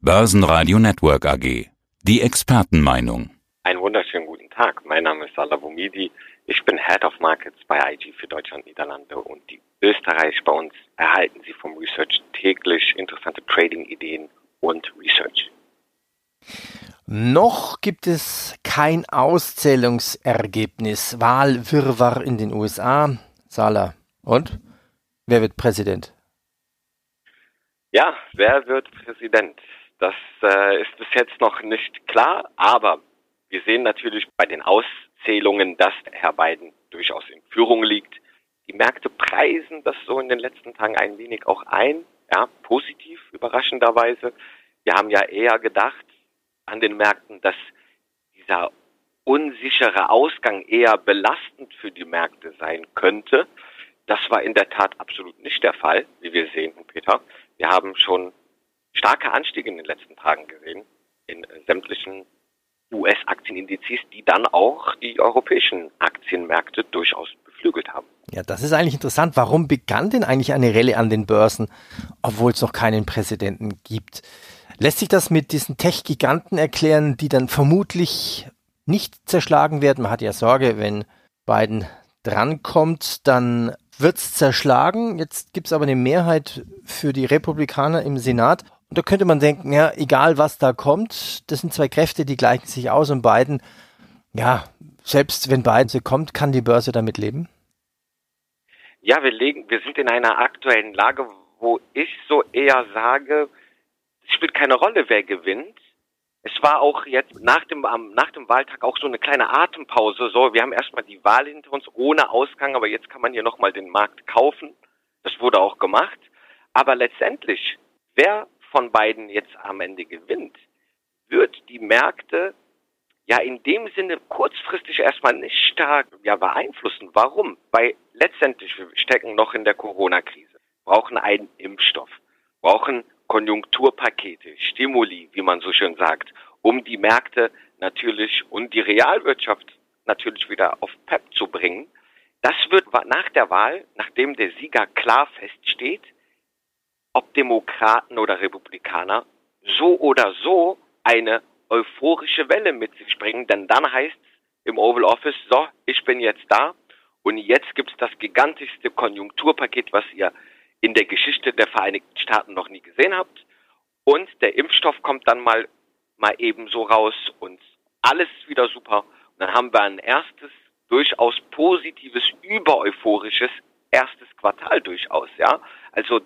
Börsenradio Network AG. Die Expertenmeinung. Einen wunderschönen guten Tag. Mein Name ist Salah Boumidi. Ich bin Head of Markets bei IG für Deutschland, Niederlande und die Österreich. Bei uns erhalten Sie vom Research täglich interessante Trading-Ideen und Research. Noch gibt es kein Auszählungsergebnis. Wahlwirrwarr in den USA. Salah. Und? Wer wird Präsident? Ja, wer wird Präsident? Das äh, ist bis jetzt noch nicht klar, aber wir sehen natürlich bei den Auszählungen, dass Herr Biden durchaus in Führung liegt. Die Märkte preisen das so in den letzten Tagen ein wenig auch ein, ja, positiv, überraschenderweise. Wir haben ja eher gedacht, an den Märkten, dass dieser unsichere Ausgang eher belastend für die Märkte sein könnte. Das war in der Tat absolut nicht der Fall, wie wir sehen, Peter. Wir haben schon starke Anstiege in den letzten Tagen gesehen in sämtlichen US-Aktienindizes, die dann auch die europäischen Aktienmärkte durchaus beflügelt haben. Ja, das ist eigentlich interessant. Warum begann denn eigentlich eine Rallye an den Börsen, obwohl es noch keinen Präsidenten gibt? Lässt sich das mit diesen Tech-Giganten erklären, die dann vermutlich nicht zerschlagen werden? Man hat ja Sorge, wenn Biden drankommt, dann wird es zerschlagen. Jetzt gibt es aber eine Mehrheit für die Republikaner im Senat. Und da könnte man denken, ja, egal was da kommt, das sind zwei Kräfte, die gleichen sich aus und Biden, ja, selbst wenn Biden so kommt, kann die Börse damit leben? Ja, wir legen, wir sind in einer aktuellen Lage, wo ich so eher sage, es spielt keine Rolle, wer gewinnt. Es war auch jetzt nach dem, nach dem Wahltag auch so eine kleine Atempause. So, wir haben erstmal die Wahl hinter uns ohne Ausgang, aber jetzt kann man hier nochmal den Markt kaufen. Das wurde auch gemacht. Aber letztendlich, wer von beiden jetzt am Ende gewinnt, wird die Märkte ja in dem Sinne kurzfristig erstmal nicht stark ja, beeinflussen. Warum? Weil letztendlich wir stecken noch in der Corona-Krise, brauchen einen Impfstoff, brauchen Konjunkturpakete, Stimuli, wie man so schön sagt, um die Märkte natürlich und die Realwirtschaft natürlich wieder auf PEP zu bringen. Das wird nach der Wahl, nachdem der Sieger klar feststeht, ob Demokraten oder Republikaner, so oder so eine euphorische Welle mit sich bringen, denn dann heißt es im Oval Office, so, ich bin jetzt da und jetzt gibt es das gigantischste Konjunkturpaket, was ihr in der Geschichte der Vereinigten Staaten noch nie gesehen habt. Und der Impfstoff kommt dann mal, mal ebenso raus und alles wieder super. Und dann haben wir ein erstes, durchaus positives, übereuphorisches erstes Quartal durchaus, ja. Also,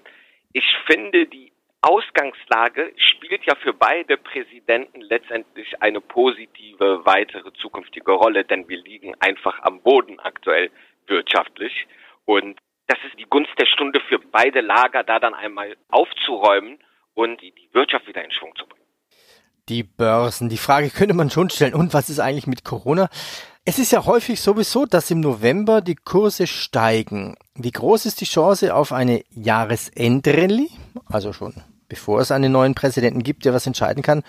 ich finde, die Ausgangslage spielt ja für beide Präsidenten letztendlich eine positive weitere zukünftige Rolle, denn wir liegen einfach am Boden aktuell wirtschaftlich. Und das ist die Gunst der Stunde für beide Lager, da dann einmal aufzuräumen und die, Wirtschaft wieder in Schwung zu bringen. Die Börsen, die Frage könnte man schon stellen. Und was ist eigentlich mit Corona? Es ist ja häufig sowieso, dass im November die Kurse steigen. Wie groß ist die Chance auf eine Jahresendrallye? Also schon bevor es einen neuen Präsidenten gibt, der was entscheiden kann.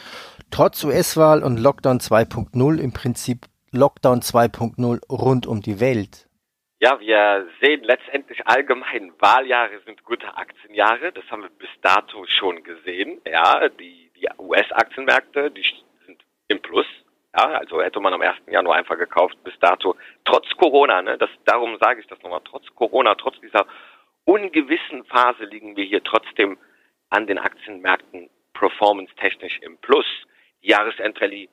Trotz US-Wahl und Lockdown 2.0 im Prinzip Lockdown 2.0 rund um die Welt. Ja, wir sehen letztendlich allgemein, Wahljahre sind gute Aktienjahre. Das haben wir bis dato schon gesehen. Ja, die, die US-Aktienmärkte, die sind im Plus. Ja, also hätte man am 1. Januar einfach gekauft bis dato. Trotz Corona, ne, das, darum sage ich das nochmal, trotz Corona, trotz dieser ungewissen Phase liegen wir hier trotzdem an den Aktienmärkten performance-technisch im Plus. Die Jahresendrallye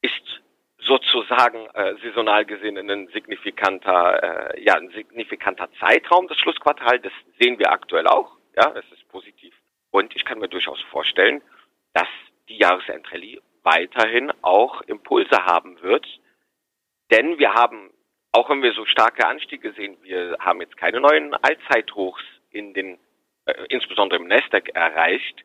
ist sozusagen äh, saisonal gesehen ein signifikanter, äh, ja, ein signifikanter Zeitraum, das Schlussquartal. Das sehen wir aktuell auch. Ja, das ist positiv. Und ich kann mir durchaus vorstellen, dass die Jahresendrallye weiterhin auch Impulse haben wird. Denn wir haben, auch wenn wir so starke Anstiege sehen, wir haben jetzt keine neuen Allzeithochs in den, äh, insbesondere im Nasdaq erreicht,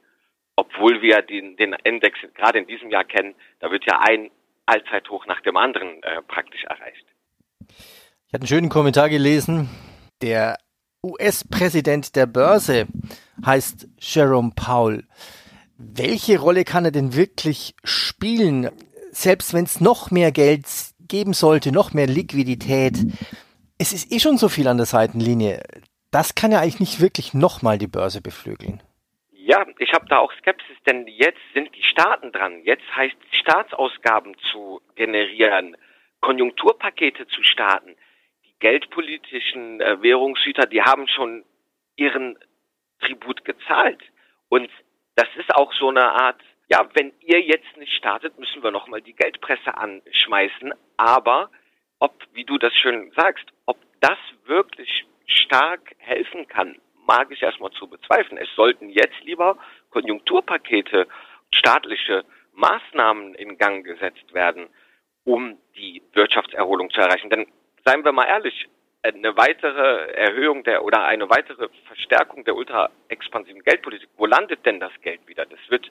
obwohl wir den, den Index gerade in diesem Jahr kennen. Da wird ja ein Allzeithoch nach dem anderen äh, praktisch erreicht. Ich hatte einen schönen Kommentar gelesen. Der US-Präsident der Börse heißt Jerome Powell. Welche Rolle kann er denn wirklich spielen, selbst wenn es noch mehr Geld geben sollte, noch mehr Liquidität? Es ist eh schon so viel an der Seitenlinie. Das kann ja eigentlich nicht wirklich nochmal die Börse beflügeln. Ja, ich habe da auch Skepsis, denn jetzt sind die Staaten dran. Jetzt heißt Staatsausgaben zu generieren, Konjunkturpakete zu starten. Die geldpolitischen äh, Währungshüter, die haben schon ihren Tribut gezahlt. Und das ist auch so eine Art, ja, wenn ihr jetzt nicht startet, müssen wir nochmal die Geldpresse anschmeißen. Aber ob, wie du das schön sagst, ob das wirklich stark helfen kann, mag ich erstmal zu bezweifeln. Es sollten jetzt lieber Konjunkturpakete, staatliche Maßnahmen in Gang gesetzt werden, um die Wirtschaftserholung zu erreichen. Denn seien wir mal ehrlich, eine weitere Erhöhung der oder eine weitere Verstärkung der ultra-expansiven Geldpolitik, wo landet denn das Geld wieder? Das wird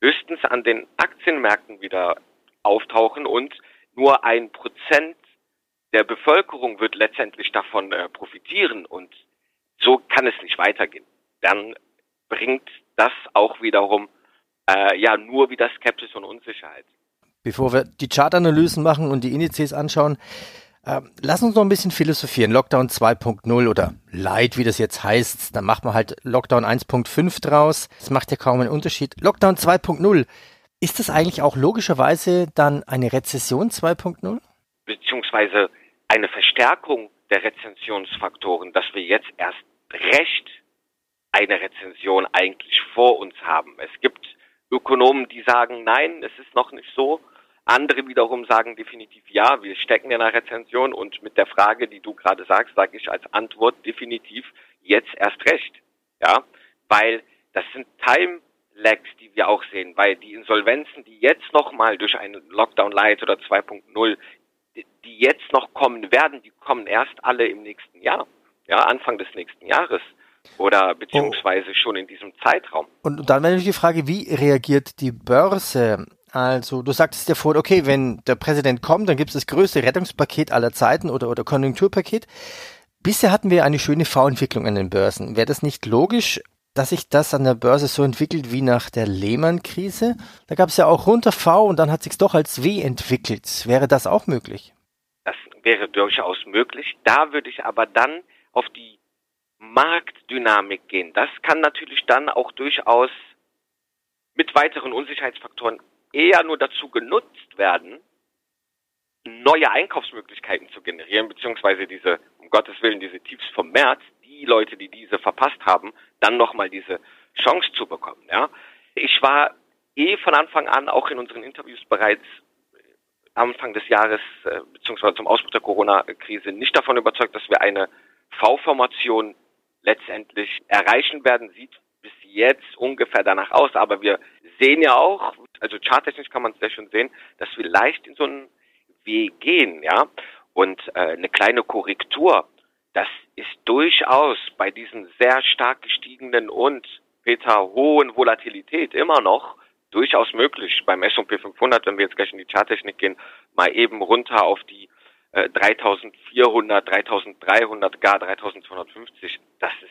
höchstens an den Aktienmärkten wieder auftauchen und nur ein Prozent der Bevölkerung wird letztendlich davon äh, profitieren und so kann es nicht weitergehen. Dann bringt das auch wiederum äh, ja nur wieder Skepsis und Unsicherheit. Bevor wir die Chartanalysen machen und die Indizes anschauen, lass uns noch ein bisschen philosophieren. Lockdown 2.0 oder Light, wie das jetzt heißt, dann macht man halt Lockdown 1.5 draus. Das macht ja kaum einen Unterschied. Lockdown 2.0, ist das eigentlich auch logischerweise dann eine Rezession 2.0? Beziehungsweise eine Verstärkung der Rezensionsfaktoren, dass wir jetzt erst recht eine Rezension eigentlich vor uns haben. Es gibt Ökonomen, die sagen, nein, es ist noch nicht so. Andere wiederum sagen definitiv ja, wir stecken in einer Rezension und mit der Frage, die du gerade sagst, sage ich als Antwort definitiv jetzt erst recht. Ja, weil das sind Time Lags, die wir auch sehen, weil die Insolvenzen, die jetzt nochmal durch einen Lockdown Light oder 2.0, die jetzt noch kommen werden, die kommen erst alle im nächsten Jahr ja, Anfang des nächsten Jahres oder beziehungsweise oh. schon in diesem Zeitraum. Und dann wäre natürlich die Frage, wie reagiert die Börse? Also du sagtest ja vorhin, okay, wenn der Präsident kommt, dann gibt es das größte Rettungspaket aller Zeiten oder, oder Konjunkturpaket. Bisher hatten wir eine schöne V-Entwicklung an den Börsen. Wäre das nicht logisch, dass sich das an der Börse so entwickelt wie nach der Lehman-Krise? Da gab es ja auch runter V und dann hat sich doch als W entwickelt. Wäre das auch möglich? Das wäre durchaus möglich. Da würde ich aber dann auf die Marktdynamik gehen. Das kann natürlich dann auch durchaus mit weiteren Unsicherheitsfaktoren eher nur dazu genutzt werden, neue Einkaufsmöglichkeiten zu generieren, beziehungsweise diese, um Gottes Willen, diese Tiefs vom März, die Leute, die diese verpasst haben, dann nochmal diese Chance zu bekommen, ja. Ich war eh von Anfang an auch in unseren Interviews bereits Anfang des Jahres, äh, beziehungsweise zum Ausbruch der Corona-Krise nicht davon überzeugt, dass wir eine V-Formation letztendlich erreichen werden, sieht jetzt ungefähr danach aus. Aber wir sehen ja auch, also charttechnisch kann man es sehr schön sehen, dass wir leicht in so einen Weg gehen, ja. Und äh, eine kleine Korrektur, das ist durchaus bei diesen sehr stark gestiegenen und Peter hohen Volatilität immer noch durchaus möglich. Beim S&P 500, wenn wir jetzt gleich in die Charttechnik gehen, mal eben runter auf die 3400, 3300, gar 3250. Das ist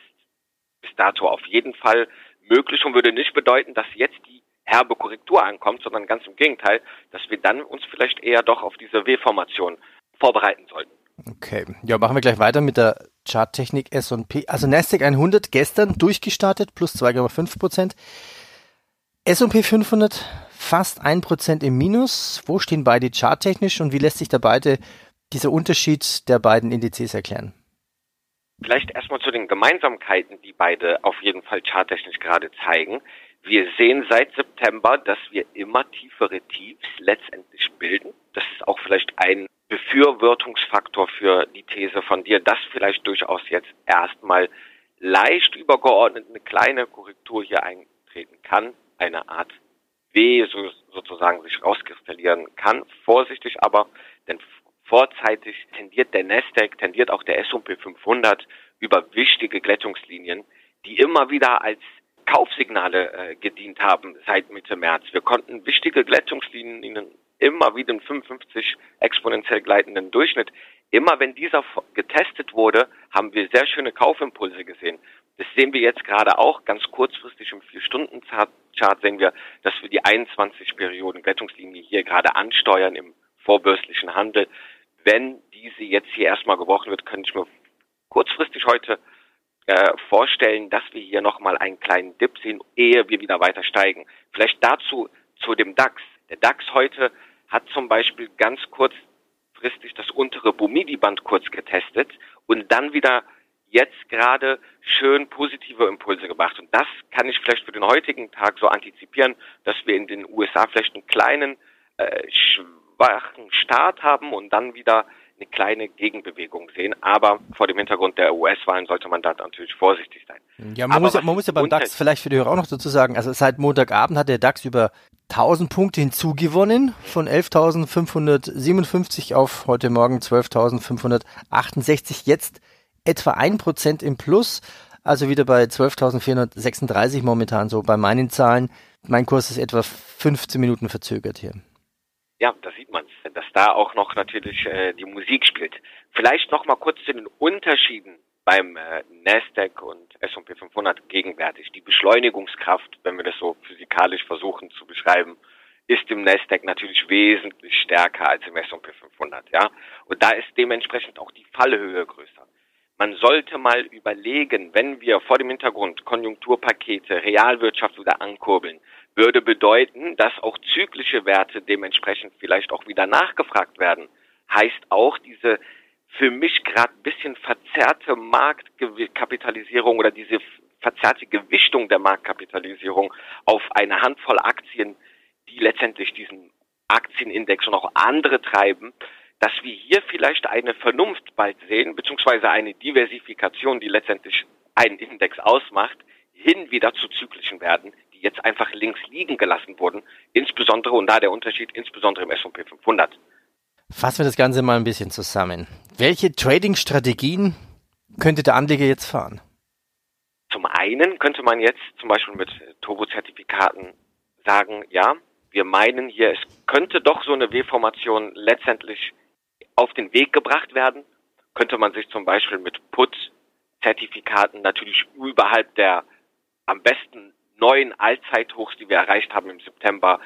bis dato auf jeden Fall möglich und würde nicht bedeuten, dass jetzt die herbe Korrektur ankommt, sondern ganz im Gegenteil, dass wir dann uns vielleicht eher doch auf diese W-Formation vorbereiten sollten. Okay, ja, machen wir gleich weiter mit der Charttechnik S&P. Also Nasdaq 100 gestern durchgestartet, plus 2,5 Prozent. S&P 500 fast 1 Prozent im Minus. Wo stehen beide charttechnisch und wie lässt sich da beide dieser Unterschied der beiden Indizes erklären? Vielleicht erstmal zu den Gemeinsamkeiten, die beide auf jeden Fall charttechnisch gerade zeigen. Wir sehen seit September, dass wir immer tiefere Tiefs letztendlich bilden. Das ist auch vielleicht ein Befürwortungsfaktor für die These von dir, dass vielleicht durchaus jetzt erstmal leicht übergeordnet eine kleine Korrektur hier eintreten kann, eine Art W so, sozusagen sich rauskristallisieren kann. Vorsichtig aber, denn vorzeitig tendiert der Nasdaq, tendiert auch der S&P 500 über wichtige Glättungslinien, die immer wieder als Kaufsignale äh, gedient haben seit Mitte März. Wir konnten wichtige Glättungslinien immer wieder im 55 exponentiell gleitenden Durchschnitt. Immer wenn dieser getestet wurde, haben wir sehr schöne Kaufimpulse gesehen. Das sehen wir jetzt gerade auch ganz kurzfristig im 4-Stunden-Chart sehen wir, dass wir die 21 Perioden Glättungslinie hier gerade ansteuern im vorbörslichen Handel wenn diese jetzt hier erstmal gebrochen wird, könnte ich mir kurzfristig heute äh, vorstellen, dass wir hier nochmal einen kleinen Dip sehen, ehe wir wieder weiter steigen. Vielleicht dazu zu dem DAX. Der DAX heute hat zum Beispiel ganz kurzfristig das untere Bumidi-Band kurz getestet und dann wieder jetzt gerade schön positive Impulse gebracht. Und das kann ich vielleicht für den heutigen Tag so antizipieren, dass wir in den USA vielleicht einen kleinen äh, schwachen Start haben und dann wieder eine kleine Gegenbewegung sehen. Aber vor dem Hintergrund der US-Wahlen sollte man da natürlich vorsichtig sein. Ja, man, muss ja, man muss ja beim DAX vielleicht für die Hörer auch noch dazu sagen, also seit Montagabend hat der DAX über 1000 Punkte hinzugewonnen, von 11.557 auf heute Morgen 12.568. Jetzt etwa ein Prozent im Plus, also wieder bei 12.436 momentan so bei meinen Zahlen. Mein Kurs ist etwa 15 Minuten verzögert hier. Ja, da sieht man dass da auch noch natürlich äh, die Musik spielt. Vielleicht noch mal kurz zu den Unterschieden beim äh, Nasdaq und S&P 500 gegenwärtig. Die Beschleunigungskraft, wenn wir das so physikalisch versuchen zu beschreiben, ist im Nasdaq natürlich wesentlich stärker als im S&P 500, ja. Und da ist dementsprechend auch die Fallhöhe größer. Man sollte mal überlegen, wenn wir vor dem Hintergrund Konjunkturpakete, Realwirtschaft wieder ankurbeln, würde bedeuten, dass auch zyklische Werte dementsprechend vielleicht auch wieder nachgefragt werden. Heißt auch diese für mich gerade ein bisschen verzerrte Marktkapitalisierung oder diese verzerrte Gewichtung der Marktkapitalisierung auf eine Handvoll Aktien, die letztendlich diesen Aktienindex und auch andere treiben, dass wir hier vielleicht eine Vernunft bald sehen, beziehungsweise eine Diversifikation, die letztendlich einen Index ausmacht, hin wieder zu zyklischen Werten, die jetzt einfach links liegen gelassen wurden, insbesondere, und da der Unterschied, insbesondere im S&P 500. Fassen wir das Ganze mal ein bisschen zusammen. Welche Trading-Strategien könnte der Anleger jetzt fahren? Zum einen könnte man jetzt zum Beispiel mit Turbo-Zertifikaten sagen, ja, wir meinen hier, es könnte doch so eine W-Formation letztendlich auf den Weg gebracht werden. Könnte man sich zum Beispiel mit Put-Zertifikaten natürlich überhalb der am besten neuen Allzeithochs, die wir erreicht haben im September,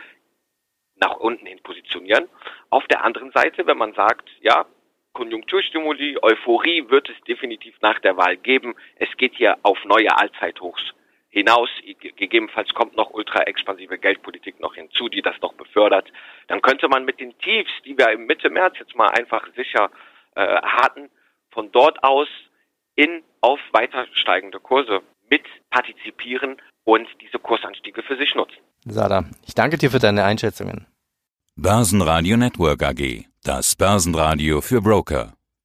nach unten hin positionieren. Auf der anderen Seite, wenn man sagt, ja, Konjunkturstimuli, Euphorie wird es definitiv nach der Wahl geben. Es geht hier auf neue Allzeithochs hinaus. Gegebenenfalls kommt noch ultra expansive Geldpolitik noch hinzu, die das noch befördert. Dann könnte man mit den Tiefs, die wir im Mitte März jetzt mal einfach sicher äh, hatten, von dort aus in auf weiter steigende Kurse mit partizipieren und diese Kursanstiege für sich nutzen. Sada, ich danke dir für deine Einschätzungen. Börsenradio Network AG, das Börsenradio für Broker.